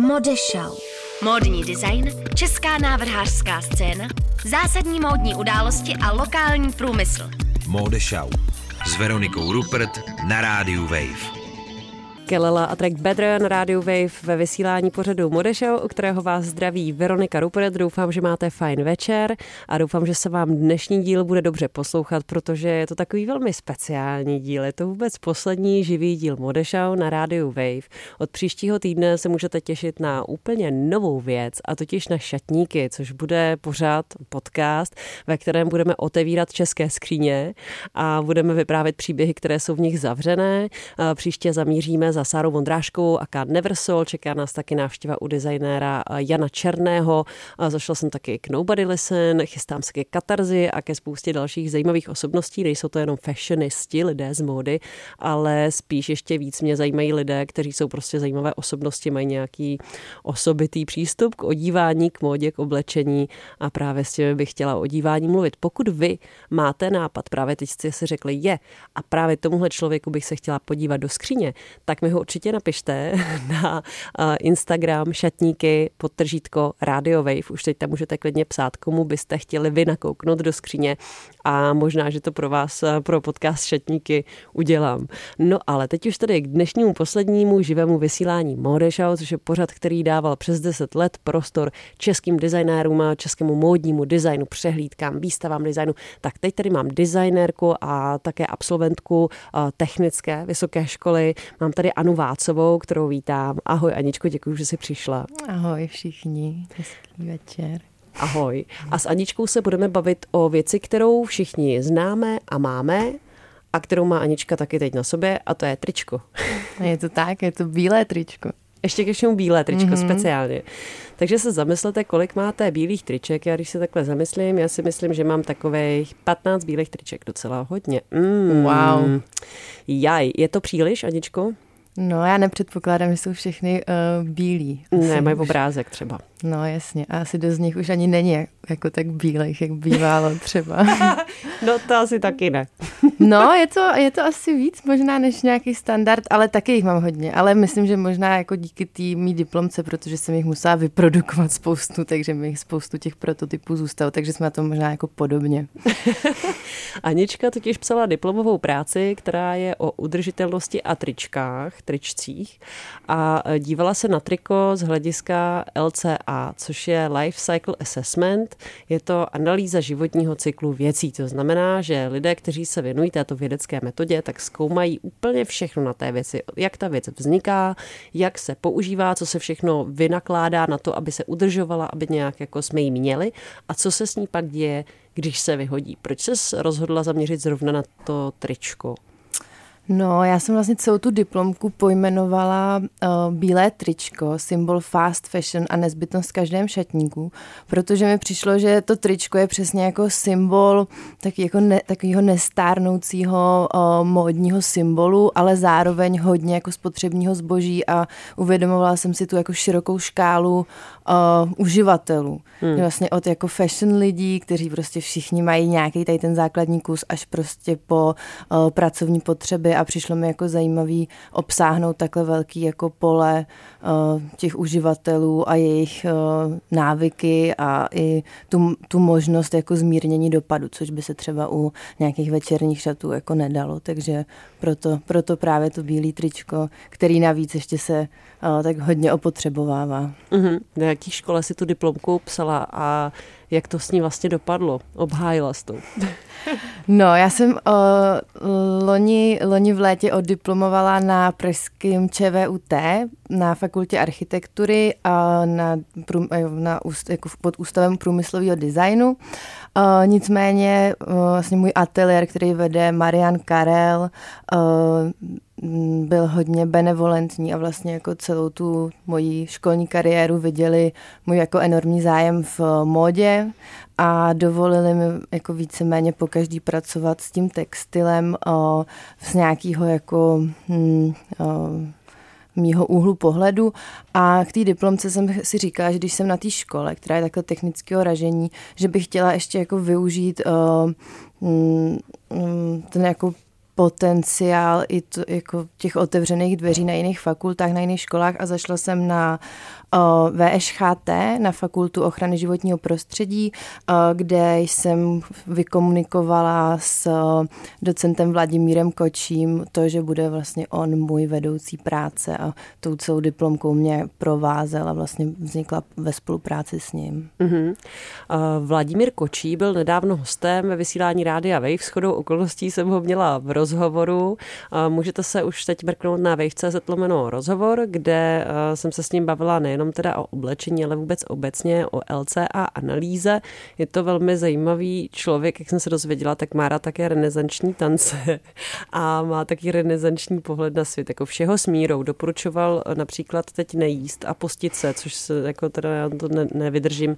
Modešau. Módní design, česká návrhářská scéna, zásadní módní události a lokální průmysl. Modešau s Veronikou Rupert na rádiu Wave. Kelela a track Better na Radio Wave ve vysílání pořadu Modešel, u kterého vás zdraví Veronika Rupert. Doufám, že máte fajn večer a doufám, že se vám dnešní díl bude dobře poslouchat, protože je to takový velmi speciální díl. Je to vůbec poslední živý díl Modešel na Radio Wave. Od příštího týdne se můžete těšit na úplně novou věc a totiž na šatníky, což bude pořád podcast, ve kterém budeme otevírat české skříně a budeme vyprávět příběhy, které jsou v nich zavřené. Příště zamíříme za za Sárou Vondráškou a K Neversol. Čeká nás taky návštěva u designéra Jana Černého. Zašla jsem taky k Nobody Listen, chystám se ke Katarzy a ke spoustě dalších zajímavých osobností. Nejsou to jenom fashionisti, lidé z módy, ale spíš ještě víc mě zajímají lidé, kteří jsou prostě zajímavé osobnosti, mají nějaký osobitý přístup k odívání, k módě, k oblečení a právě s těmi bych chtěla o odívání mluvit. Pokud vy máte nápad, právě teď jste si řekli je a právě tomuhle člověku bych se chtěla podívat do skříně, tak mi ho určitě napište na Instagram šatníky podtržítko Radio Wave. Už teď tam můžete klidně psát, komu byste chtěli vy nakouknout do skříně a možná, že to pro vás, pro podcast šatníky udělám. No ale teď už tady k dnešnímu poslednímu živému vysílání Mode Show, což je pořad, který dával přes 10 let prostor českým designérům, českému módnímu designu, přehlídkám, výstavám designu. Tak teď tady mám designérku a také absolventku technické vysoké školy. Mám tady Anu Vácovou, kterou vítám. Ahoj Aničko, děkuji, že jsi přišla. Ahoj všichni, hezký večer. Ahoj. A s Aničkou se budeme bavit o věci, kterou všichni známe a máme a kterou má Anička taky teď na sobě a to je tričko. Je to tak, je to bílé tričko. Ještě ke všemu bílé tričko mm-hmm. speciálně. Takže se zamyslete, kolik máte bílých triček. Já když se takhle zamyslím, já si myslím, že mám takových 15 bílých triček, docela hodně. Mm. Wow. Jaj, je to příliš, Aničko? No, já nepředpokládám, že jsou všechny uh, bílí. Ne, mají obrázek třeba. No, jasně. A asi do z nich už ani není jako tak bílejch, jak bývalo třeba. no, to asi taky ne. no, je to, je to asi víc možná než nějaký standard, ale taky jich mám hodně. Ale myslím, že možná jako díky té mý diplomce, protože jsem jich musela vyprodukovat spoustu, takže mi spoustu těch prototypů zůstalo, takže jsme na tom možná jako podobně. Anička totiž psala diplomovou práci, která je o udržitelnosti a tričkách, tričcích a dívala se na triko z hlediska LCA, což je Life Cycle Assessment. Je to analýza životního cyklu věcí. To znamená, že lidé, kteří se věnují této vědecké metodě, tak zkoumají úplně všechno na té věci. Jak ta věc vzniká, jak se používá, co se všechno vynakládá na to, aby se udržovala, aby nějak jako jsme ji měli a co se s ní pak děje, když se vyhodí. Proč se rozhodla zaměřit zrovna na to tričko? No, já jsem vlastně celou tu diplomku pojmenovala uh, bílé tričko, symbol fast fashion a nezbytnost v každém šatníku, protože mi přišlo, že to tričko je přesně jako symbol taky jako ne, takového nestárnoucího uh, módního symbolu, ale zároveň hodně jako spotřebního zboží a uvědomovala jsem si tu jako širokou škálu uh, uživatelů. Hmm. Vlastně od jako fashion lidí, kteří prostě všichni mají nějaký tady ten základní kus, až prostě po uh, pracovní potřeby a přišlo mi jako zajímavý obsáhnout takhle velký jako pole uh, těch uživatelů a jejich uh, návyky a i tu, tu možnost jako zmírnění dopadu, což by se třeba u nějakých večerních šatů jako nedalo, takže proto, proto právě to bílé tričko, který navíc ještě se uh, tak hodně opotřebovává. Mm-hmm. Na jaký škole si tu diplomku psala a jak to s ní vlastně dopadlo? Obhájila s to? No, já jsem uh, loni, loni v létě oddiplomovala na pražském ČVUT na fakultě architektury a na, na, jako pod ústavem průmyslového designu. Uh, nicméně uh, vlastně můj ateliér, který vede Marian Karel, uh, byl hodně benevolentní a vlastně jako celou tu moji školní kariéru viděli můj jako enormní zájem v módě a dovolili mi jako víceméně po každý pracovat s tím textilem o, z nějakého jako hm, o, mýho úhlu pohledu. A k té diplomce jsem si říkala, že když jsem na té škole, která je takhle technického ražení, že bych chtěla ještě jako využít hm, ten jako potenciál i to, jako těch otevřených dveří na jiných fakultách, na jiných školách a zašla jsem na VŠHT na Fakultu ochrany životního prostředí, kde jsem vykomunikovala s docentem Vladimírem Kočím to, že bude vlastně on můj vedoucí práce a tou celou diplomkou mě provázel a vlastně vznikla ve spolupráci s ním. Uh-huh. Vladimír Kočí byl nedávno hostem ve vysílání Rádia Wave. Shodou okolností jsem ho měla v rozhovoru. Můžete se už teď mrknout na wave.cz lomeno rozhovor, kde jsem se s ním bavila nejen nejenom teda o oblečení, ale vůbec obecně o LCA analýze. Je to velmi zajímavý člověk, jak jsem se dozvěděla, tak má rád také renesanční tance a má taky renesanční pohled na svět, jako všeho s mírou. Doporučoval například teď nejíst a postit se, což se, jako teda já to ne, nevydržím.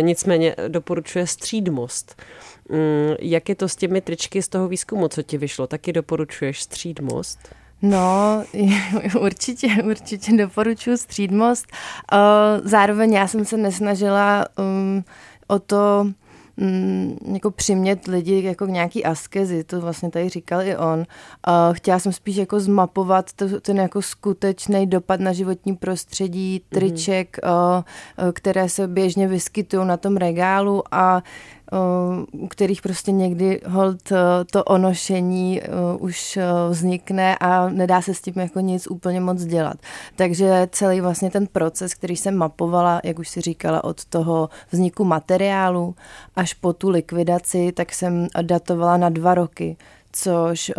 Nicméně doporučuje střídmost. Mm, jak je to s těmi tričky z toho výzkumu, co ti vyšlo? Taky doporučuješ střídmost? No, určitě, určitě doporučuji střídmost. Zároveň já jsem se nesnažila um, o to um, jako přimět lidi jako k nějaký askezi, to vlastně tady říkal i on. Chtěla jsem spíš jako zmapovat to, ten jako skutečný dopad na životní prostředí, mhm. triček, mm-hmm. které se běžně vyskytují na tom regálu a u kterých prostě někdy hold to onošení už vznikne a nedá se s tím jako nic úplně moc dělat. Takže celý vlastně ten proces, který jsem mapovala, jak už si říkala, od toho vzniku materiálu až po tu likvidaci, tak jsem datovala na dva roky, což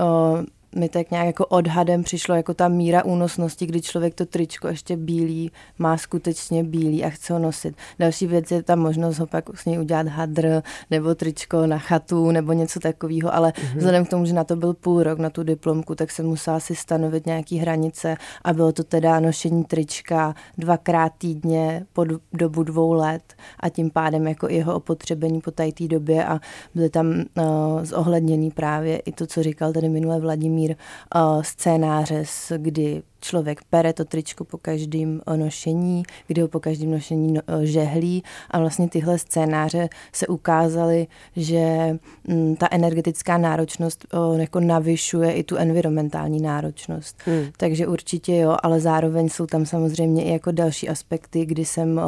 mi tak nějak jako odhadem přišlo jako ta míra únosnosti, kdy člověk to tričko ještě bílý, má skutečně bílý a chce ho nosit. Další věc je ta možnost ho pak s něj udělat hadr nebo tričko na chatu nebo něco takového, ale mm-hmm. vzhledem k tomu, že na to byl půl rok, na tu diplomku, tak jsem musela si stanovit nějaký hranice a bylo to teda nošení trička dvakrát týdně po dobu dvou let a tím pádem jako jeho opotřebení po té době a byly tam uh, zohledněný právě i to, co říkal tady minule Vladimír, vesmír uh, scénáře, kdy člověk pere to tričko po každém nošení, kdy ho po každém nošení no, žehlí a vlastně tyhle scénáře se ukázaly, že mm, ta energetická náročnost jako navyšuje i tu environmentální náročnost. Hmm. Takže určitě jo, ale zároveň jsou tam samozřejmě i jako další aspekty, kdy jsem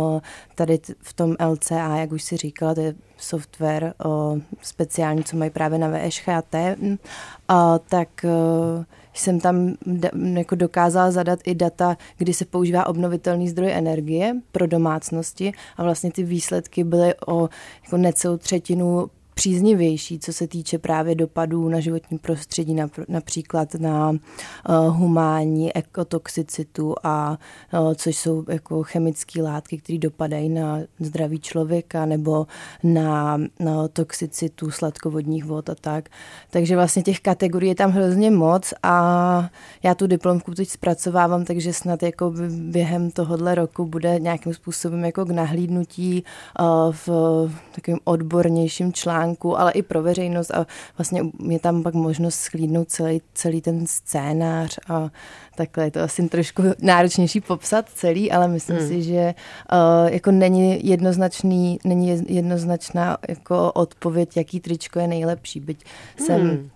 tady v tom LCA, jak už si říkala, to je software speciální, co mají právě na VŠHT, tak jsem tam jako dokázala zadat i data, kdy se používá obnovitelný zdroj energie pro domácnosti a vlastně ty výsledky byly o jako necelou třetinu příznivější, co se týče právě dopadů na životní prostředí, například na uh, humánní ekotoxicitu a uh, což jsou jako chemické látky, které dopadají na zdraví člověka nebo na, na toxicitu sladkovodních vod a tak. Takže vlastně těch kategorií je tam hrozně moc a já tu diplomku teď zpracovávám, takže snad jako během tohohle roku bude nějakým způsobem jako k nahlídnutí uh, v takovém odbornějším článku článku, ale i pro veřejnost a vlastně je tam pak možnost schlídnout celý, celý ten scénář a takhle je to asi trošku náročnější popsat celý, ale myslím hmm. si, že uh, jako není jednoznačný, není jednoznačná jako odpověď, jaký tričko je nejlepší, byť hmm. jsem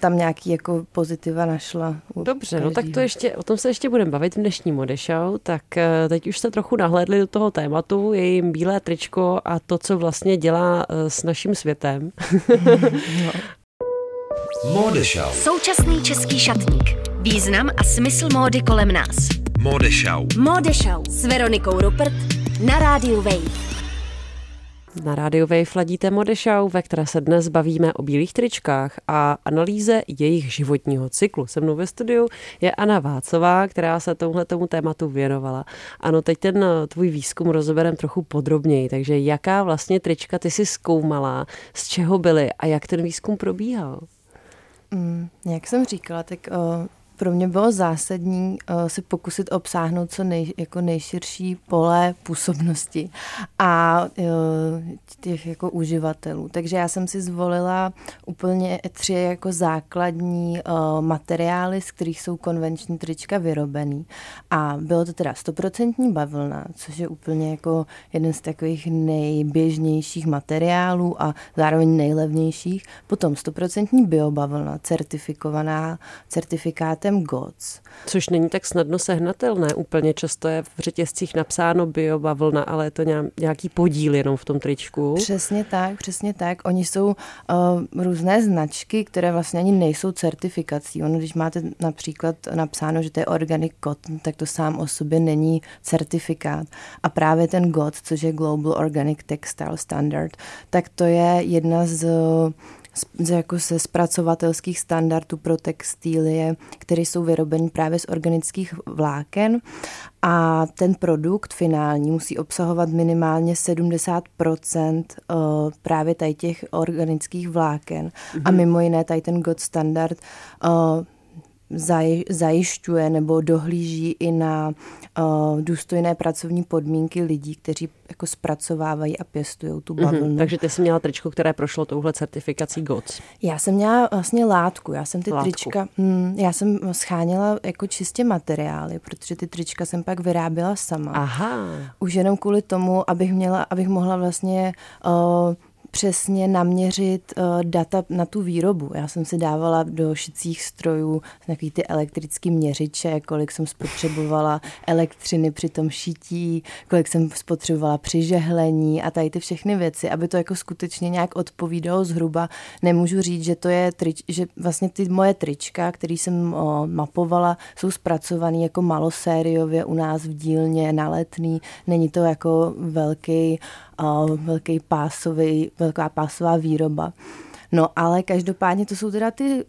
tam nějaký jako pozitiva našla. Dobře, každýho. no tak to ještě, o tom se ještě budeme bavit v dnešní modešau, tak eh, teď už jste trochu nahlédli do toho tématu, je jim bílé tričko a to, co vlastně dělá eh, s naším světem. no. Modešau. Současný český šatník. Význam a smysl módy kolem nás. Modešau. Modešau s Veronikou Rupert na rádiu Wave. Na rádiu Wave ladíte Modešau, ve které se dnes bavíme o bílých tričkách a analýze jejich životního cyklu. Se mnou ve studiu je Anna Vácová, která se tomuhle tomu tématu věnovala. Ano, teď ten eh, tvůj výzkum rozoberem trochu podrobněji, takže jaká vlastně trička ty si zkoumala, z čeho byly a jak ten výzkum probíhal? Mm, jak jsem říkala, tak uh pro mě bylo zásadní uh, se pokusit obsáhnout co nej, jako nejširší pole působnosti a uh, těch jako uživatelů. Takže já jsem si zvolila úplně tři jako základní uh, materiály, z kterých jsou konvenční trička vyrobený. A bylo to teda stoprocentní bavlna, což je úplně jako jeden z takových nejběžnějších materiálů a zároveň nejlevnějších. Potom stoprocentní biobavlna, certifikovaná certifikátem GOTS. Což není tak snadno sehnatelné. Úplně často je v řetězcích napsáno biobavlna, ale je to nějaký podíl jenom v tom tričku. Přesně tak, přesně tak. Oni jsou uh, různé značky, které vlastně ani nejsou certifikací. Ono, když máte například napsáno, že to je organic cotton, tak to sám o sobě není certifikát. A právě ten GOT, což je Global Organic Textile Standard, tak to je jedna z z, jako se zpracovatelských standardů pro textilie, které jsou vyrobeny právě z organických vláken a ten produkt finální musí obsahovat minimálně 70% eh, právě tady těch organických vláken mm-hmm. a mhm. mimo jiné tady ten God standard zajišťuje nebo dohlíží i na uh, důstojné pracovní podmínky lidí, kteří jako zpracovávají a pěstují tu mhm, bavlnu. Mm-hmm, takže ty jsi měla tričko, které prošlo touhle certifikací GOTS. Já jsem měla vlastně látku. Já jsem ty látku. trička, hm, já jsem scháněla jako čistě materiály, protože ty trička jsem pak vyráběla sama. Aha. Už jenom kvůli tomu, abych měla, abych mohla vlastně uh, přesně naměřit uh, data na tu výrobu. Já jsem si dávala do šicích strojů takový ty elektrický měřiče, kolik jsem spotřebovala elektřiny při tom šití, kolik jsem spotřebovala při žehlení a tady ty všechny věci, aby to jako skutečně nějak odpovídalo zhruba. Nemůžu říct, že to je trič, že vlastně ty moje trička, které jsem o, mapovala, jsou zpracované jako malosériově u nás v dílně na letný. Není to jako velký velký pásový, velká pásová výroba. No ale každopádně to jsou teda ty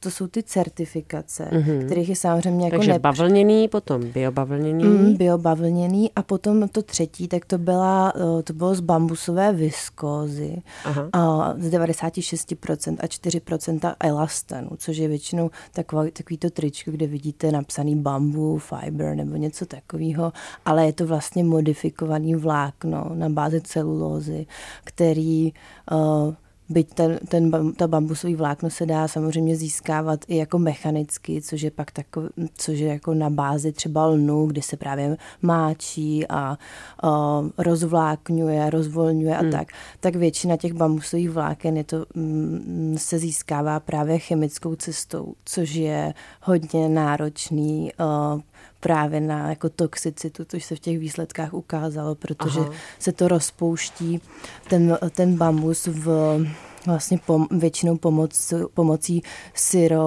to jsou ty certifikace, mm-hmm. kterých je samozřejmě jako Takže nepř... bavlněný, potom biobavlněný. Mm, biobavlněný a potom to třetí, tak to, byla, eh, to bylo z bambusové viskózy a z 96% a 4% elastanu, což je většinou takový, takový to tričko, kde vidíte napsaný bambu, fiber nebo něco takového, ale je to vlastně modifikovaný vlákno na bázi celulózy, který uh, Byť ten, ten, ta bambusový vlákno se dá samozřejmě získávat i jako mechanicky, což je pak takový, což je jako na bázi třeba lnu, kdy se právě máčí a, a rozvlákňuje, rozvolňuje a hmm. tak. Tak většina těch bambusových vláken je to, mm, se získává právě chemickou cestou, což je hodně náročný uh, právě na jako toxicitu, což se v těch výsledkách ukázalo, protože Aha. se to rozpouští, ten, ten bambus v vlastně pom, většinou pomoc, pomocí syro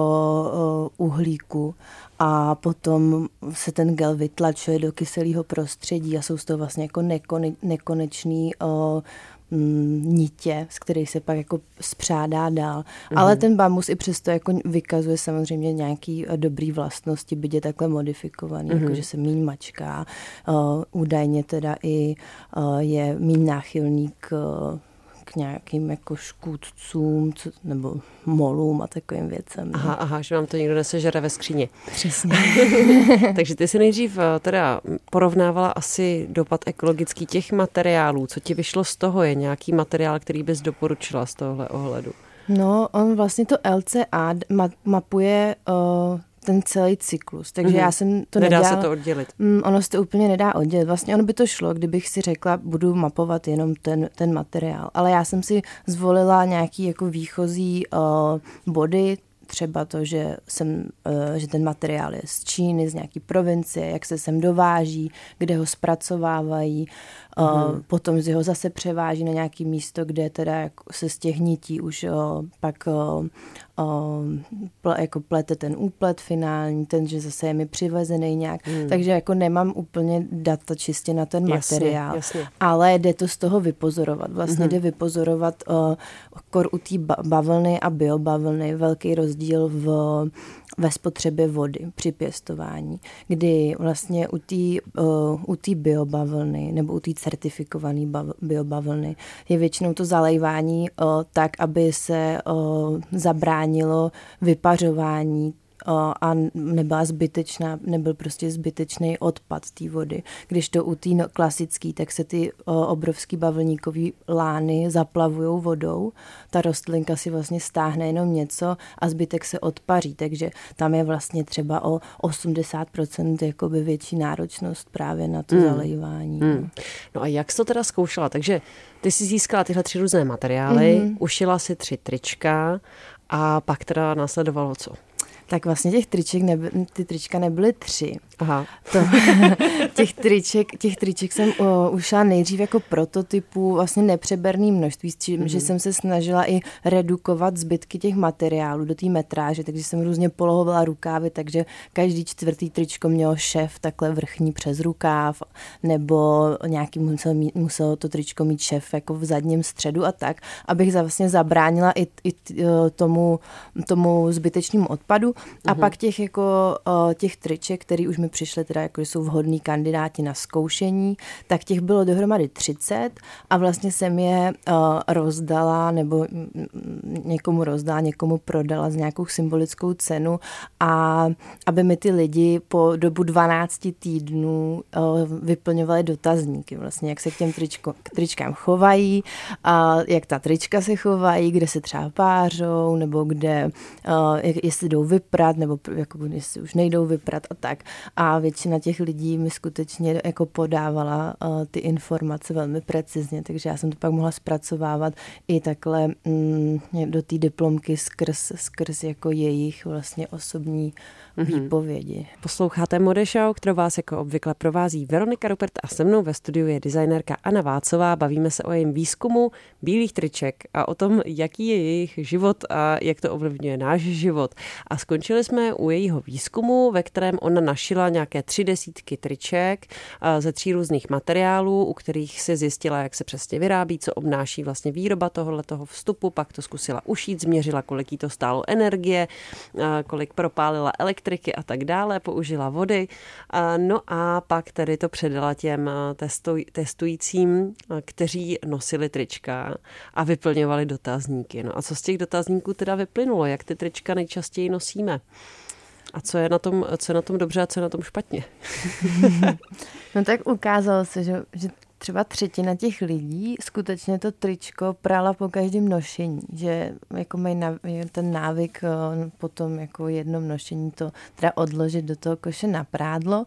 uh, uhlíku a potom se ten gel vytlačuje do kyselého prostředí a jsou z toho vlastně jako nekone, nekonečný uh, Mm, nitě, z kterých se pak jako spřádá dál. Mm. Ale ten bambus i přesto jako vykazuje samozřejmě nějaký eh, dobrý vlastnosti, byť je takhle modifikovaný, mm. jako že se míň mačká. Uh, údajně teda i uh, je míň náchylný k uh, k nějakým jako škůdcům co, nebo molům a takovým věcem. Aha, aha, že vám to někdo nesežere ve skříni. Přesně. Takže ty si nejdřív eh, teda porovnávala asi dopad ekologický těch materiálů. Co ti vyšlo z toho? Je nějaký materiál, který bys doporučila z tohohle ohledu? No, on vlastně to LCA mapuje uh, ten celý cyklus. Takže mm-hmm. já jsem to Nedá nedělala, se to oddělit. Mm, ono se to úplně nedá oddělit. Vlastně ono by to šlo, kdybych si řekla, budu mapovat jenom ten, ten materiál. Ale já jsem si zvolila nějaký jako výchozí uh, body, třeba to, že, jsem, uh, že ten materiál je z Číny, z nějaký provincie, jak se sem dováží, kde ho zpracovávají, Mm. Potom z ho zase převáží na nějaké místo, kde teda se z těch nití už pak jako plete ten úplet finální, ten, že zase je mi přivezený nějak. Hmm. Takže jako nemám úplně data čistě na ten jasně, materiál. Jasně. Ale jde to z toho vypozorovat. Vlastně hmm. jde vypozorovat uh, kor u té bavlny a biobavlny velký rozdíl v ve spotřebě vody při pěstování, kdy vlastně u té uh, biobavlny nebo u té certifikované biobavlny je většinou to zalejvání uh, tak, aby se uh, zabránilo vypařování a nebyla zbytečná, nebyl prostě zbytečný odpad té vody. Když to u té no, klasické, tak se ty obrovský bavlníkový lány zaplavují vodou, ta rostlinka si vlastně stáhne jenom něco a zbytek se odpaří, takže tam je vlastně třeba o 80% jakoby větší náročnost právě na to mm. zalejvání. Mm. No a jak jsi to teda zkoušela? Takže ty jsi získala tyhle tři různé materiály, mm. ušila si tři trička a pak teda následovalo co? Tak vlastně těch triček neby, ty trička nebyly tři. Aha. To, těch, triček, těch triček jsem ušla nejdřív jako prototypu vlastně nepřeberný množství, s čím, mm-hmm. že jsem se snažila i redukovat zbytky těch materiálů do té metráže, takže jsem různě polohovala rukávy, takže každý čtvrtý tričko mělo šef takhle vrchní přes rukáv, nebo nějaký musel, mít, musel to tričko mít šef jako v zadním středu a tak, abych vlastně zabránila i, i tomu, tomu zbytečnému odpadu a mm-hmm. pak těch jako těch triček, které už mi přišly teda jako, jsou vhodní kandidáti na zkoušení, tak těch bylo dohromady 30 a vlastně jsem je rozdala nebo někomu rozdala, někomu prodala s nějakou symbolickou cenu a aby mi ty lidi po dobu 12 týdnů vyplňovali dotazníky vlastně, jak se k těm tričko, k tričkám chovají, a jak ta trička se chovají, kde se třeba pářou, nebo kde, jestli jdou vyprat, nebo jako si už nejdou vyprat a tak. A většina těch lidí mi skutečně jako podávala uh, ty informace velmi precizně, takže já jsem to pak mohla zpracovávat i takhle mm, do té diplomky skrz, skrz jako jejich vlastně osobní mm-hmm. výpovědi. Posloucháte Mode Show, kterou vás jako obvykle provází Veronika Rupert a se mnou ve studiu je designérka Anna Vácová. Bavíme se o jejím výzkumu bílých triček a o tom, jaký je jejich život a jak to ovlivňuje náš život. A skončili jsme u jejího výzkumu, ve kterém ona našila nějaké tři desítky triček ze tří různých materiálů, u kterých si zjistila, jak se přesně vyrábí, co obnáší vlastně výroba tohohle toho vstupu, pak to zkusila ušít, změřila, kolik jí to stálo energie, kolik propálila elektriky a tak dále, použila vody. No a pak tedy to předala těm testuj, testujícím, kteří nosili trička a vyplňovali dotazníky. No a co z těch dotazníků teda vyplynulo? Jak ty trička nejčastěji nosíme? A co je na tom, co je na tom dobře a co je na tom špatně? no tak ukázalo se, že, že třeba třetina těch lidí skutečně to tričko prala po každém nošení, že jako mají ten návyk eh, potom jako jedno nošení to teda odložit do toho koše na prádlo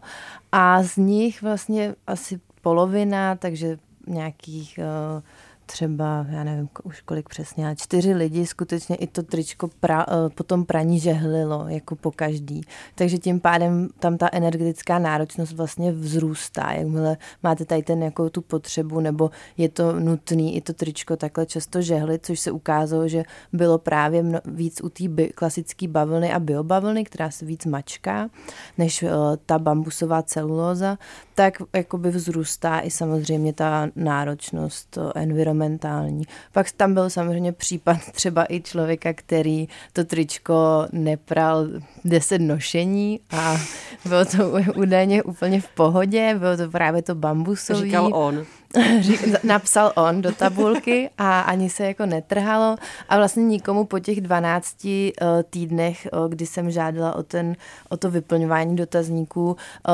a z nich vlastně asi polovina, takže nějakých uh, třeba, já nevím už kolik přesně, ale čtyři lidi skutečně i to tričko pra, eh, potom praní žehlilo, jako po každý. Takže tím pádem tam ta energetická náročnost vlastně vzrůstá. Jakmile máte tady ten jako tu potřebu, nebo je to nutný i to tričko takhle často žehlit, což se ukázalo, že bylo právě mno, víc u té klasické bavlny a biobavlny, která se víc mačká, než uh, ta bambusová celulóza, tak jakoby vzrůstá i samozřejmě ta náročnost environmentální environmentální. Pak tam byl samozřejmě případ třeba i člověka, který to tričko nepral deset nošení a bylo to údajně úplně v pohodě, bylo to právě to bambusový. Říkal on. napsal on do tabulky a ani se jako netrhalo. A vlastně nikomu po těch 12 eh, týdnech, eh, kdy jsem žádala o, ten, o to vyplňování dotazníků, eh,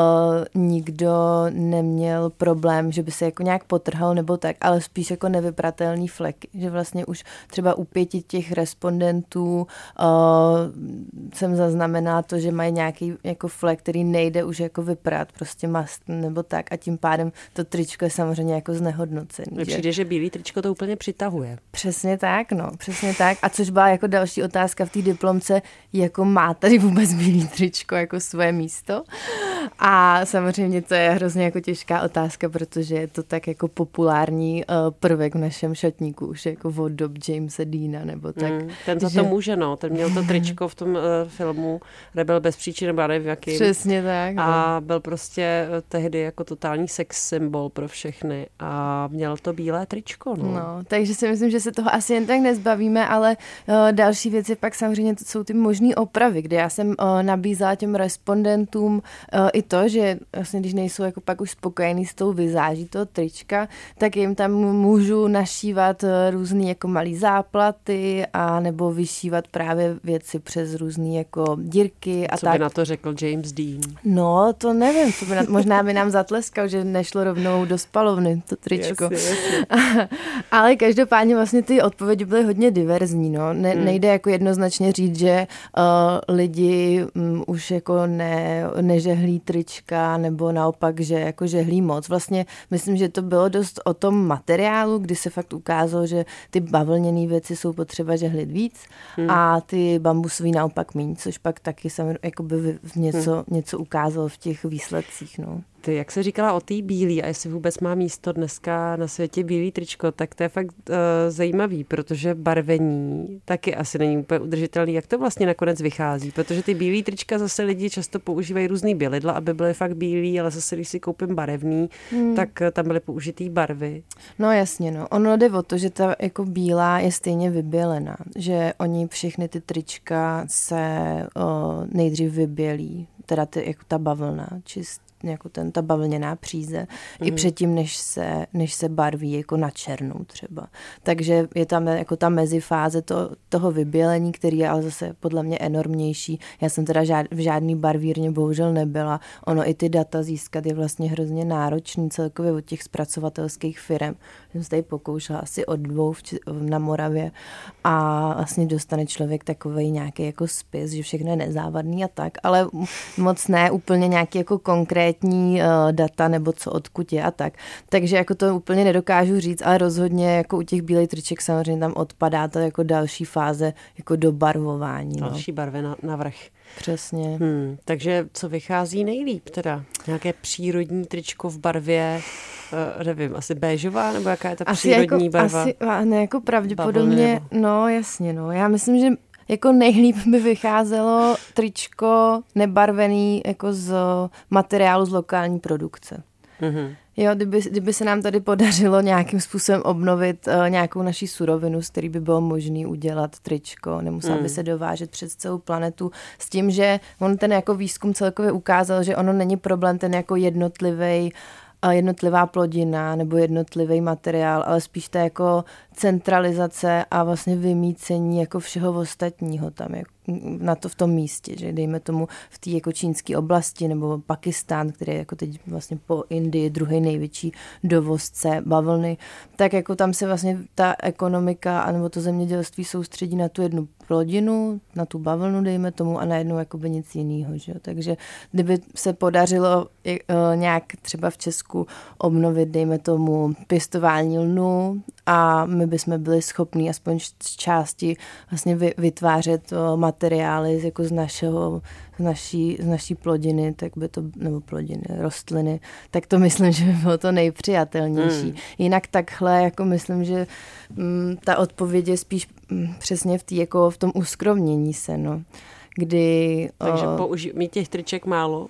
nikdo neměl problém, že by se jako nějak potrhal nebo tak, ale spíš jako nevypratelný fleky, že vlastně už třeba u pěti těch respondentů jsem zaznamenala to, že mají nějaký jako flek, který nejde už jako vyprat, prostě mast nebo tak a tím pádem to tričko je samozřejmě jako znehodnocený. Mně přijde, že bílý tričko to úplně přitahuje. Přesně tak, no, přesně tak. A což byla jako další otázka v té diplomce, jako má tady vůbec bílý tričko jako svoje místo? A samozřejmě to je hrozně jako těžká otázka, protože je to tak jako populární uh, prvek v našem šatníku, už jako od dob Jamesa Deana nebo tak. Mm, ten za že... to může, no. Ten měl to tričko v tom uh, filmu Rebel bez příčiny, nebo nevím jaký. Přesně tak. No. A byl prostě uh, tehdy jako totální sex symbol pro všechny a měl to bílé tričko. No. no takže si myslím, že se toho asi jen tak nezbavíme, ale uh, další věci pak samozřejmě jsou ty možné opravy, kde já jsem uh, nabízela těm respondentům uh, i to, že vlastně když nejsou jako pak už spokojení s tou vizáží toho trička, tak jim tam můžu našívat uh, různé jako malé záplaty a nebo vyšívat právě věci přes různé jako dírky a co tak. by na to řekl James Dean? No, to nevím, co by na, možná by nám zatleskal, že nešlo rovnou do spalovny to tričko. Jasně, jasně. Ale každopádně vlastně ty odpovědi byly hodně diverzní, no. Ne, hmm. Nejde jako jednoznačně říct, že uh, lidi um, už jako ne, nežehlí trička, nebo naopak, že jako žehlí moc. Vlastně myslím, že to bylo dost o tom materiálu, kdy se fakt ukázalo, že ty bavlněné věci jsou potřeba žehlit víc hmm. a ty bambusový naopak méně, což pak taky samozřejmě jako by něco, hmm. něco ukázalo v těch výsledcích, no ty, jak se říkala o té bílé a jestli vůbec má místo dneska na světě bílý tričko, tak to je fakt uh, zajímavý, protože barvení taky asi není úplně udržitelný. Jak to vlastně nakonec vychází? Protože ty bílé trička zase lidi často používají různý bělidla, aby byly fakt bílý, ale zase když si koupím barevný, hmm. tak uh, tam byly použitý barvy. No jasně, no. Ono jde o to, že ta jako bílá je stejně vybělená, že oni všechny ty trička se uh, nejdřív vybělí, teda ty, jako ta bavlna, čist, jako ten, ta bavlněná příze, mm. i mhm. předtím, než se, než se barví jako na černou třeba. Takže je tam jako ta mezifáze to, toho vybělení, který je ale zase podle mě enormnější. Já jsem teda žád, v žádný barvírně bohužel nebyla. Ono i ty data získat je vlastně hrozně náročný celkově od těch zpracovatelských firm. Jsem se tady pokoušela asi od dvou v, na Moravě a vlastně dostane člověk takový nějaký jako spis, že všechno je nezávadný a tak, ale moc ne úplně nějaký jako konkrétní konkrétní uh, data nebo co odkud je a tak. Takže jako to úplně nedokážu říct, ale rozhodně jako u těch bílých triček samozřejmě tam odpadá to jako další fáze jako do barvování. No. Další barvy na, na vrch. Přesně. Hmm, takže co vychází nejlíp teda? Nějaké přírodní tričko v barvě, uh, nevím, asi béžová, nebo jaká je ta asi přírodní jako, barva? Asi, ne, jako pravděpodobně, no jasně, no. Já myslím, že jako nejlíp by vycházelo tričko nebarvený jako z materiálu z lokální produkce. Mm-hmm. Jo, kdyby, kdyby se nám tady podařilo nějakým způsobem obnovit uh, nějakou naší surovinu, z který by bylo možné udělat tričko, nemusel mm. by se dovážet přes celou planetu, s tím, že on ten jako výzkum celkově ukázal, že ono není problém ten jako jednotlivý jednotlivá plodina nebo jednotlivý materiál, ale spíš ta jako centralizace a vlastně vymícení jako všeho ostatního tam jako na to v tom místě, že dejme tomu v té jako čínské oblasti nebo Pakistán, který je jako teď vlastně po Indii druhý největší dovozce bavlny, tak jako tam se vlastně ta ekonomika nebo to zemědělství soustředí na tu jednu plodinu, na tu bavlnu, dejme tomu, a najednou jakoby nic jiného. Že? Takže kdyby se podařilo e, nějak třeba v Česku obnovit, dejme tomu, pěstování lnu a my bychom byli schopni aspoň z části vlastně vytvářet materiály jako z našeho, z naší, z naší plodiny, tak by to, nebo plodiny, rostliny, tak to myslím, že by bylo to nejpřijatelnější. Hmm. Jinak takhle, jako myslím, že m, mm, ta odpověď je spíš m, mm, přesně v, tý, jako v tom uskromnění se, no. Kdy, Takže o, použi- mít těch triček málo?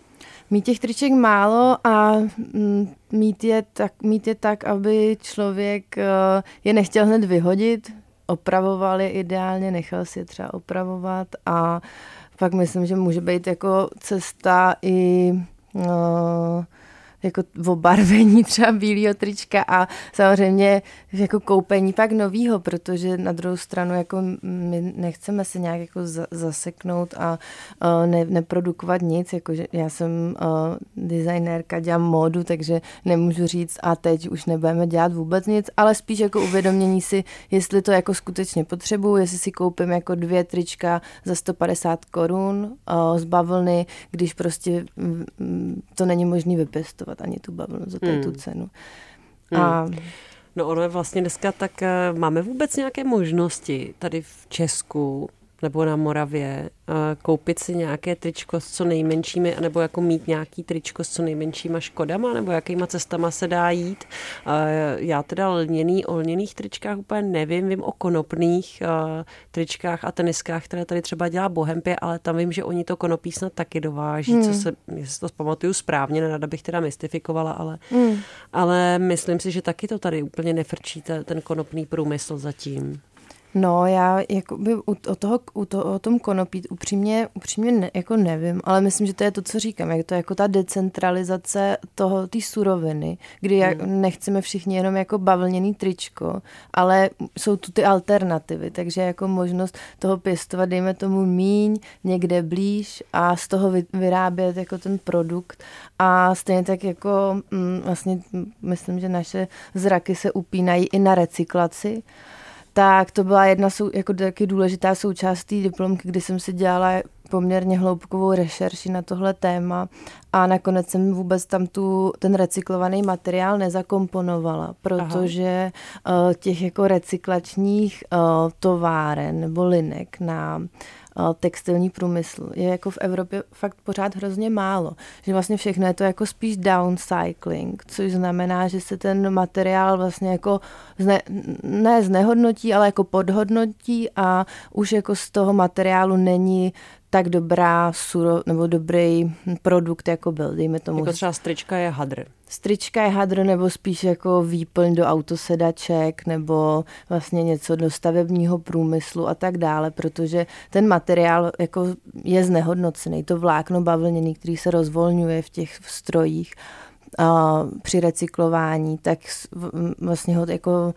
Mít těch triček málo a mm, mít je tak, mít je tak aby člověk uh, je nechtěl hned vyhodit, opravoval je ideálně, nechal si je třeba opravovat a pak myslím, že může být jako cesta i uh, jako v obarvení třeba bílého trička a samozřejmě jako koupení pak novýho, protože na druhou stranu jako my nechceme se nějak jako zaseknout a ne, neprodukovat nic, jakože já jsem designérka, dělám módu, takže nemůžu říct a teď už nebudeme dělat vůbec nic, ale spíš jako uvědomění si, jestli to jako skutečně potřebuju, jestli si koupím jako dvě trička za 150 korun z bavlny, když prostě to není možné vypěstovat kupovat ani tu bavlnu za hmm. tu cenu. Hmm. A No ono je vlastně dneska tak, eh, máme vůbec nějaké možnosti tady v Česku nebo na Moravě, koupit si nějaké tričko s co nejmenšími, nebo jako mít nějaký tričko s co nejmenšíma škodama, nebo jakýma cestama se dá jít. Já teda lněný, o lněných tričkách úplně nevím, vím o konopných tričkách a teniskách, které tady třeba dělá Bohempě, ale tam vím, že oni to konopí snad taky dováží, hmm. co se, jestli to pamatuju správně, nerada bych teda mystifikovala, ale, hmm. ale myslím si, že taky to tady úplně nefrčí ten konopný průmysl zatím. No, já jakoby o, toho, u to, o tom konopí upřímně, upřímně ne, jako nevím, ale myslím, že to je to, co říkám, je to jako ta decentralizace toho, té suroviny, kdy hmm. nechceme všichni jenom jako bavlněný tričko, ale jsou tu ty alternativy, takže jako možnost toho pěstovat, dejme tomu míň, někde blíž a z toho vyrábět jako ten produkt a stejně tak jako mm, vlastně myslím, že naše zraky se upínají i na recyklaci, tak to byla jedna sou, jako taky důležitá součást té diplomky, kdy jsem si dělala poměrně hloubkovou rešerši na tohle téma a nakonec jsem vůbec tam tu, ten recyklovaný materiál nezakomponovala, protože Aha. Eh, těch jako recyklačních uh, továren nebo linek na textilní průmysl je jako v Evropě fakt pořád hrozně málo. Že vlastně všechno je to jako spíš downcycling, což znamená, že se ten materiál vlastně jako zne, ne znehodnotí, ale jako podhodnotí a už jako z toho materiálu není tak dobrá suro, nebo dobrý produkt, jako byl, dejme tomu. Jako třeba strička je hadr. Strička je hadr, nebo spíš jako výplň do autosedaček, nebo vlastně něco do stavebního průmyslu a tak dále, protože ten materiál jako je znehodnocený. To vlákno bavlněný, který se rozvolňuje v těch strojích, a při recyklování, tak vlastně ho jako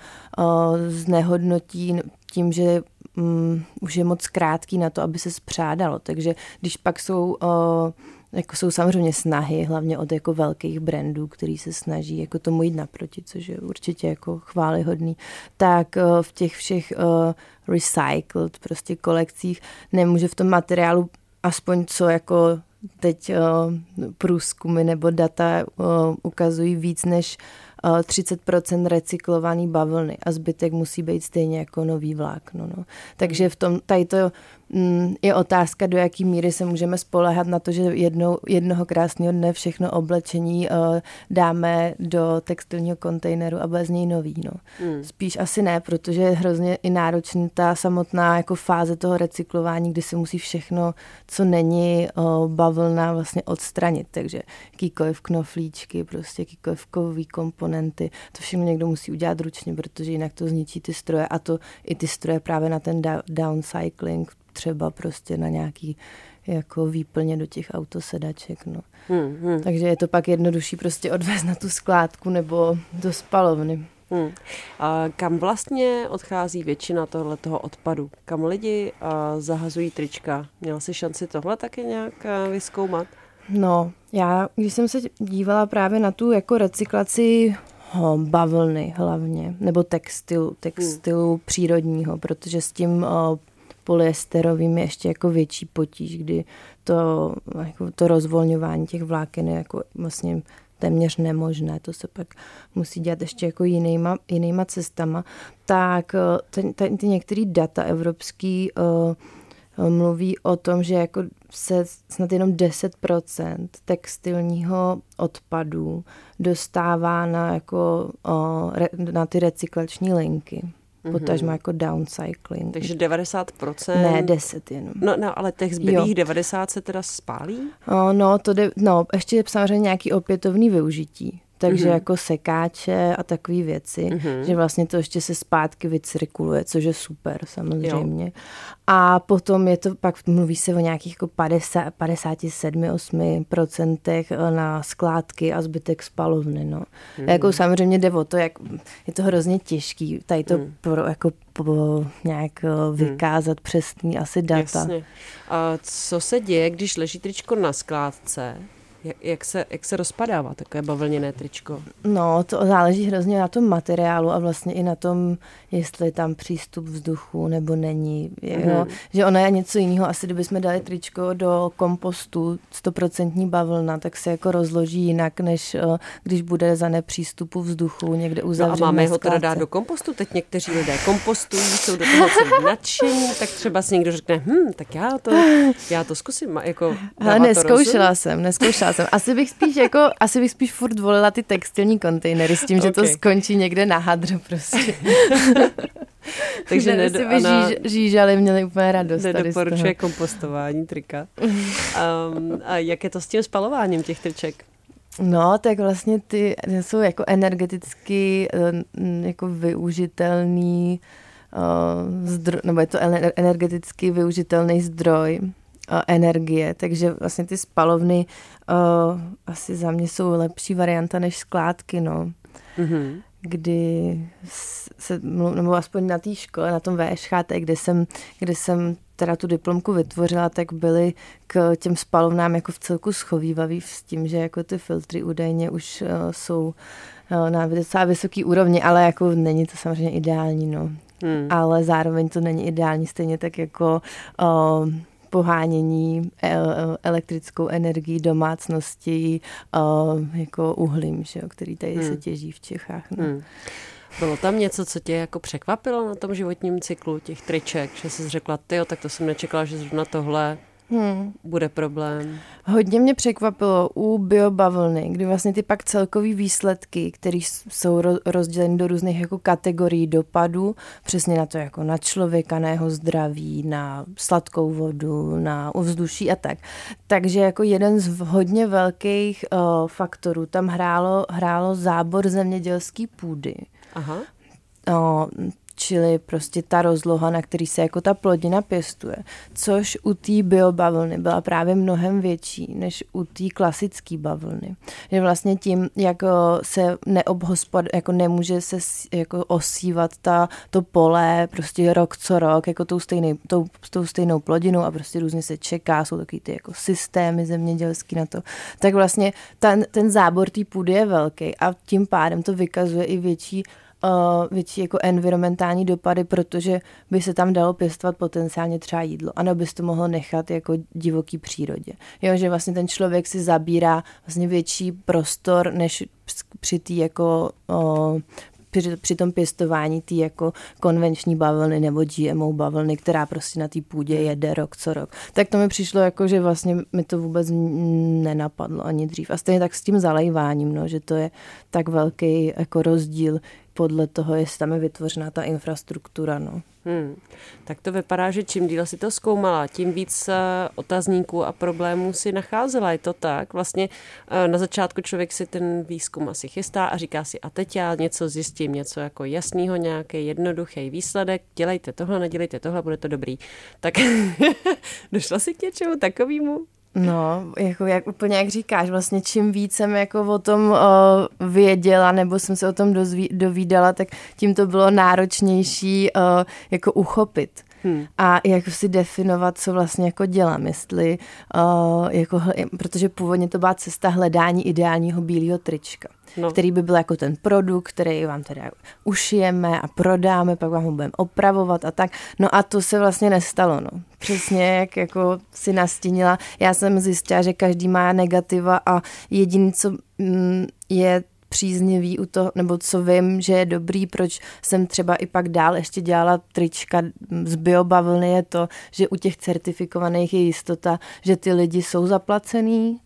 znehodnotí tím, že um, už je moc krátký na to, aby se spřádalo. Takže když pak jsou uh, jako jsou samozřejmě snahy, hlavně od jako velkých brandů, který se snaží jako tomu jít naproti, což je určitě jako chválihodný, tak uh, v těch všech uh, recycled prostě kolekcích nemůže v tom materiálu aspoň co jako teď uh, průzkumy nebo data uh, ukazují víc než 30% recyklovaný bavlny a zbytek musí být stejně jako nový vlákno. No. Takže v tom, tady to je otázka, do jaký míry se můžeme spolehat na to, že jednou, jednoho krásného dne všechno oblečení uh, dáme do textilního kontejneru a bez něj nový. No. Hmm. Spíš asi ne, protože je hrozně i náročná ta samotná jako fáze toho recyklování, kdy se musí všechno, co není uh, bavlna, vlastně odstranit. Takže jakýkoliv knoflíčky, prostě jakýkoliv kový komponenty, to všechno někdo musí udělat ručně, protože jinak to zničí ty stroje a to i ty stroje právě na ten downcycling třeba prostě na nějaký jako výplně do těch autosedaček. No. Hmm, hmm. Takže je to pak jednodušší prostě odvést na tu skládku nebo do spalovny. Hmm. A kam vlastně odchází většina tohle toho odpadu? Kam lidi a, zahazují trička? Měla jsi šanci tohle taky nějak vyskoumat? No, já, když jsem se dívala právě na tu jako recyklaci bavlny hlavně, nebo textilu, textilu hmm. přírodního, protože s tím polyesterovým je ještě jako větší potíž, kdy to, jako to rozvolňování těch vláken je jako vlastně téměř nemožné, to se pak musí dělat ještě jako jinýma, jinýma cestama, tak eh, ten, ten, ty některé data evropský uh, mluví o tom, že jako se snad jenom 10% textilního odpadu dostává na, jako, uh, na ty recyklační linky mm-hmm. potažmo jako downcycling. Takže 90%? Ne, 10 jenom. No, no ale těch zbylých jo. 90 se teda spálí? O, no, to de, no, ještě je samozřejmě nějaký opětovný využití takže mm-hmm. jako sekáče a takové věci, mm-hmm. že vlastně to ještě se zpátky vycirkuluje, což je super samozřejmě. Jo. A potom je to, pak mluví se o nějakých jako 50, 57, procentech eh, na skládky a zbytek spalovny, no. Mm-hmm. Jako samozřejmě jde o to, jak je to hrozně těžký, tady to mm. pro, jako po, nějak eh, mhm. vykázat mm. přesný asi data. Jasně. A co se děje, když leží tričko na skládce Jak, jak, se, jak se rozpadává takové bavlněné tričko? No, to záleží hrozně na tom materiálu a vlastně i na tom, jestli je tam přístup vzduchu nebo není. Jo? Mm-hmm. Že ono je něco jiného. Asi kdybychom dali tričko do kompostu, 100% bavlna, tak se jako rozloží jinak, než uh, když bude za nepřístupu vzduchu někde uzavřený. No a máme ho teda dát do kompostu? Teď někteří lidé kompostují, jsou do toho nadšení, tak třeba si někdo řekne, hm, tak já to, já to zkusím. Jako, Ale neskoušela jsem, neskoušela jsem. Asi bych spíš jako, asi bych spíš furt volila ty textilní kontejnery s tím, okay. že to skončí někde na hadr prostě. Takže ne, si by žíž, žížali, měli úplně radost. Nedoporučuje kompostování trika. Um, a jak je to s tím spalováním těch triček? No, tak vlastně ty jsou jako energeticky eh, jako využitelný uh, zdroj, nebo je to energeticky využitelný zdroj energie, takže vlastně ty spalovny uh, asi za mě jsou lepší varianta než skládky, no. Mm-hmm. Kdy se, nebo aspoň na té škole, na tom VŠHT, kde jsem, kde jsem teda tu diplomku vytvořila, tak byly k těm spalovnám jako v celku schovývavý s tím, že jako ty filtry údajně už uh, jsou uh, na docela vysoký úrovni, ale jako není to samozřejmě ideální, no. Hmm. Ale zároveň to není ideální, stejně tak jako uh, pohánění elektrickou energií domácností jako uhlím, že jo, který tady hmm. se těží v Čechách. No. Hmm. Bylo tam něco, co tě jako překvapilo na tom životním cyklu těch triček, že jsi řekla, ty, tak to jsem nečekala, že zrovna tohle hmm. bude problém. Hodně mě překvapilo u biobavlny, kdy vlastně ty pak celkový výsledky, které jsou rozděleny do různých jako kategorií dopadů, přesně na to jako na člověka, na jeho zdraví, na sladkou vodu, na ovzduší a tak. Takže jako jeden z hodně velkých uh, faktorů tam hrálo, hrálo zábor zemědělské půdy. Aha. Uh, čili prostě ta rozloha, na který se jako ta plodina pěstuje, což u té biobavlny byla právě mnohem větší než u té klasické bavlny. Že vlastně tím, jak se neobhospod, jako nemůže se jako osívat ta, to pole prostě rok co rok, jako tou, stejný, tou, tou stejnou plodinou a prostě různě se čeká, jsou takový ty jako systémy zemědělský na to, tak vlastně ten, ten zábor té půdy je velký a tím pádem to vykazuje i větší větší jako environmentální dopady, protože by se tam dalo pěstovat potenciálně třeba jídlo, anebo bys to mohlo nechat jako divoký přírodě. Jo, že vlastně ten člověk si zabírá vlastně větší prostor, než při té jako uh, při, při tom pěstování ty jako konvenční bavlny nebo GMO bavlny, která prostě na té půdě jede rok co rok. Tak to mi přišlo jako, že vlastně mi to vůbec nenapadlo ani dřív. A stejně tak s tím zalejváním, no, že to je tak velký jako rozdíl podle toho, jestli tam je vytvořená ta infrastruktura. No. Hmm. Tak to vypadá, že čím díl si to zkoumala, tím víc eh, otazníků a problémů si nacházela. Je to tak? Vlastně eh, na začátku člověk si ten výzkum asi chystá a říká si, a teď já něco zjistím, něco jako jasného, nějaký jednoduchý výsledek, dělejte tohle, nedělejte tohle, bude to dobrý. Tak došla si k něčemu takovému? No, jako jak, úplně jak říkáš, vlastně čím víc jsem jako o tom uh, věděla, nebo jsem se o tom dozví, dovídala, tak tím to bylo náročnější uh, jako uchopit. Hmm. A jak si definovat, co vlastně jako dělám, jestli, uh, jako, protože původně to byla cesta hledání ideálního bílého trička no. který by byl jako ten produkt, který vám teda ušijeme a prodáme, pak vám ho budeme opravovat a tak. No a to se vlastně nestalo, no. Přesně jak jako si nastínila. Já jsem zjistila, že každý má negativa a jediný, co mm, je příznivý u toho, nebo co vím, že je dobrý, proč jsem třeba i pak dál ještě dělala trička z biobavlny, je to, že u těch certifikovaných je jistota, že ty lidi jsou zaplacený,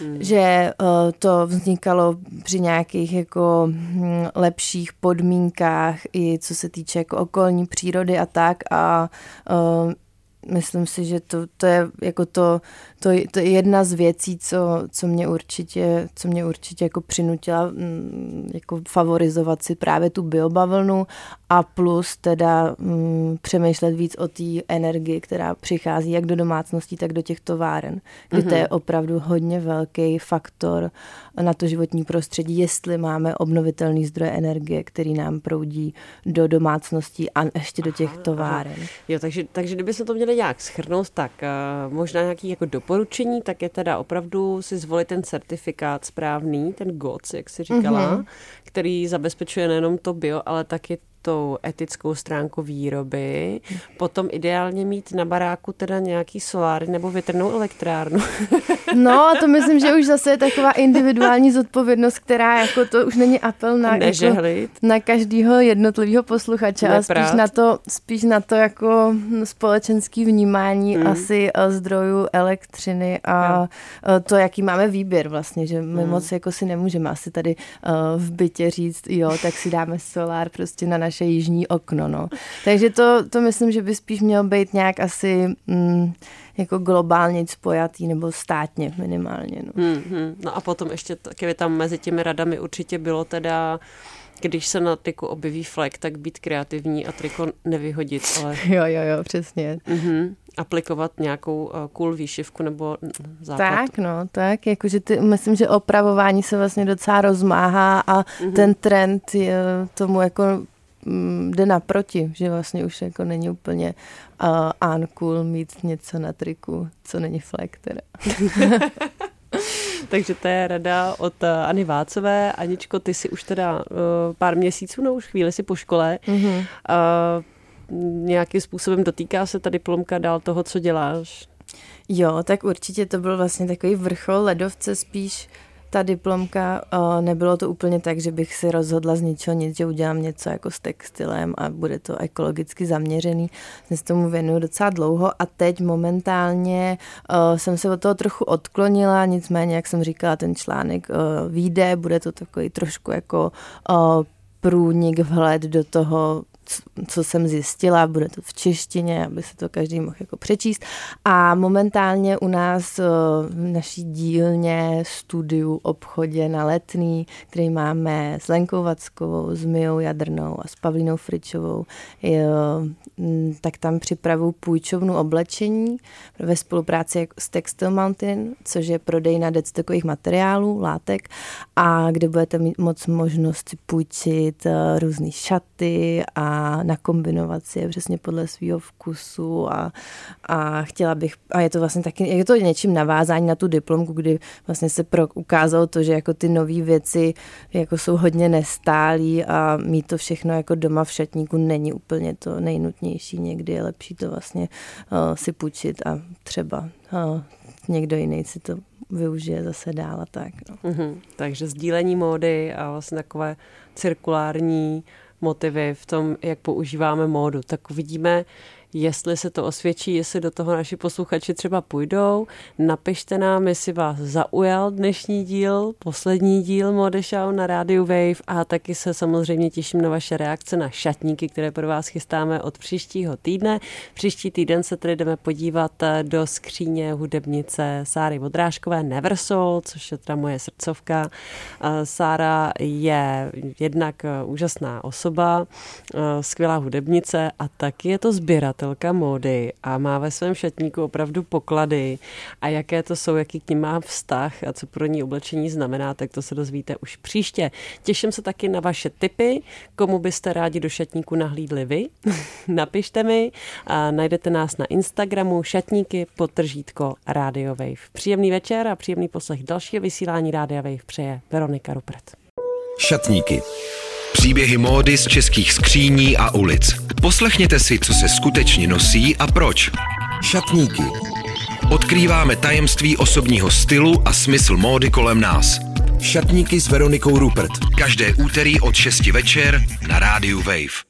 hmm. že uh, to vznikalo při nějakých jako hm, lepších podmínkách i co se týče jako okolní přírody a tak a uh, myslím si, že to, to je jako to, to, to je jedna z věcí, co, co mě určitě, co mě určitě jako přinutila mm, jako favorizovat si právě tu biobavlnu a plus teda mm, přemýšlet víc o té energii, která přichází jak do domácností, tak do těch továren, kdy mm-hmm. to je mhm. opravdu hodně velký faktor na to životní prostředí, jestli máme obnovitelný zdroje energie, který nám proudí do domácností a ještě do těch továren. Aha. Jo, takže, takže kdyby se to měli nějak schrnout, tak uh, možná nějaký jako doporučení, tak je teda opravdu si zvolit ten certifikát správný, ten GOTS, jak si říkala, mm-hmm. který zabezpečuje nejenom to bio, ale taky tou etickou stránku výroby, potom ideálně mít na baráku teda nějaký soláry nebo větrnou elektrárnu. No a to myslím, že už zase je taková individuální zodpovědnost, která jako to už není apel na, jako, na každého jednotlivého posluchače, ale spíš na, to, spíš na to jako společenský vnímání mm. asi eh, zdrojů elektřiny a. Eh, to, jaký máme výběr vlastně, že my mm. moc jako si nemůžeme asi tady uh, v bytě říct, jo, tak si dáme solár prostě na naše jižní okno, no. Takže to, to myslím, že by spíš mělo být nějak asi mm, jako globálně spojatý nebo státně minimálně. No. Hmm, hmm. no a potom ještě taky tam mezi těmi radami určitě bylo teda když se na triku objeví flek, tak být kreativní a triko nevyhodit, ale... Jo, jo, jo, přesně. Uh-huh. Aplikovat nějakou uh, cool výšivku nebo základ. Tak, no, tak, jakože ty, myslím, že opravování se vlastně docela rozmáhá a uh-huh. ten trend je tomu jako jde naproti, že vlastně už jako není úplně uh, uncool mít něco na triku, co není flek teda. Takže to je rada od uh, Ani Vácové. Aničko, ty si už teda uh, pár měsíců, no už chvíli si po škole. Mm-hmm. Uh, nějakým způsobem dotýká se ta diplomka dál toho, co děláš? Jo, tak určitě to byl vlastně takový vrchol ledovce spíš ta diplomka, nebylo to úplně tak, že bych si rozhodla z ničeho nic, že udělám něco jako s textilem a bude to ekologicky zaměřený. Jsem se tomu věnuju docela dlouho a teď momentálně jsem se od toho trochu odklonila, nicméně, jak jsem říkala, ten článek vyjde, bude to takový trošku jako průnik vhled do toho, co jsem zjistila, bude to v češtině, aby se to každý mohl jako přečíst. A momentálně u nás eh, v naší dílně, studiu, obchodě na Letný, který máme s Lenkou Vackovou, s Mijou Jadrnou a s Pavlínou Fričovou, mm, tak tam připravu půjčovnu oblečení ve spolupráci s Textile Mountain, což je prodejna dectokových materiálů, látek, a kde budete mít moc možnost si půjčit eh, různé šaty a nakombinovat si je přesně podle svého vkusu a, a chtěla bych, a je to vlastně taky, je to něčím navázání na tu diplomku, kdy vlastně se pro, ukázalo to, že jako ty nové věci jako jsou hodně nestálí a mít to všechno jako doma v šatníku není úplně to nejnutnější, někdy je lepší to vlastně uh, si půjčit a třeba uh, někdo jiný si to využije zase dál a tak. No. Mm-hmm. Takže sdílení módy a vlastně takové cirkulární motivy v tom, jak používáme módu. Tak uvidíme, jestli se to osvědčí, jestli do toho naši posluchači třeba půjdou. Napište nám, jestli vás zaujal dnešní díl, poslední díl Mode Show na rádiu Wave a taky se samozřejmě těším na vaše reakce na šatníky, které pro vás chystáme od příštího týdne. Příští týden se tedy jdeme podívat do skříně hudebnice Sáry Vodrážkové Neversoul, což je teda moje srdcovka. Sára je jednak úžasná osoba, skvělá hudebnice a taky je to sběrat zakladatelka módy a má ve svém šatníku opravdu poklady a jaké to jsou, jaký k ním má vztah a co pro ní oblečení znamená, tak to se dozvíte už příště. Těším se taky na vaše tipy, komu byste rádi do šatníku nahlídli vy. Napište mi a najdete nás na Instagramu šatníky potržítko Radio Wave. Příjemný večer a příjemný poslech dalšího vysílání Rádia Wave přeje Veronika Rupert. Šatníky. Příběhy módy z českých skříní a ulic. Poslechněte si, co se skutečně nosí a proč. Šatníky. Odkrýváme tajemství osobního stylu a smysl módy kolem nás. Šatníky s Veronikou Rupert. Každé úterý od 6 večer na rádiu Wave.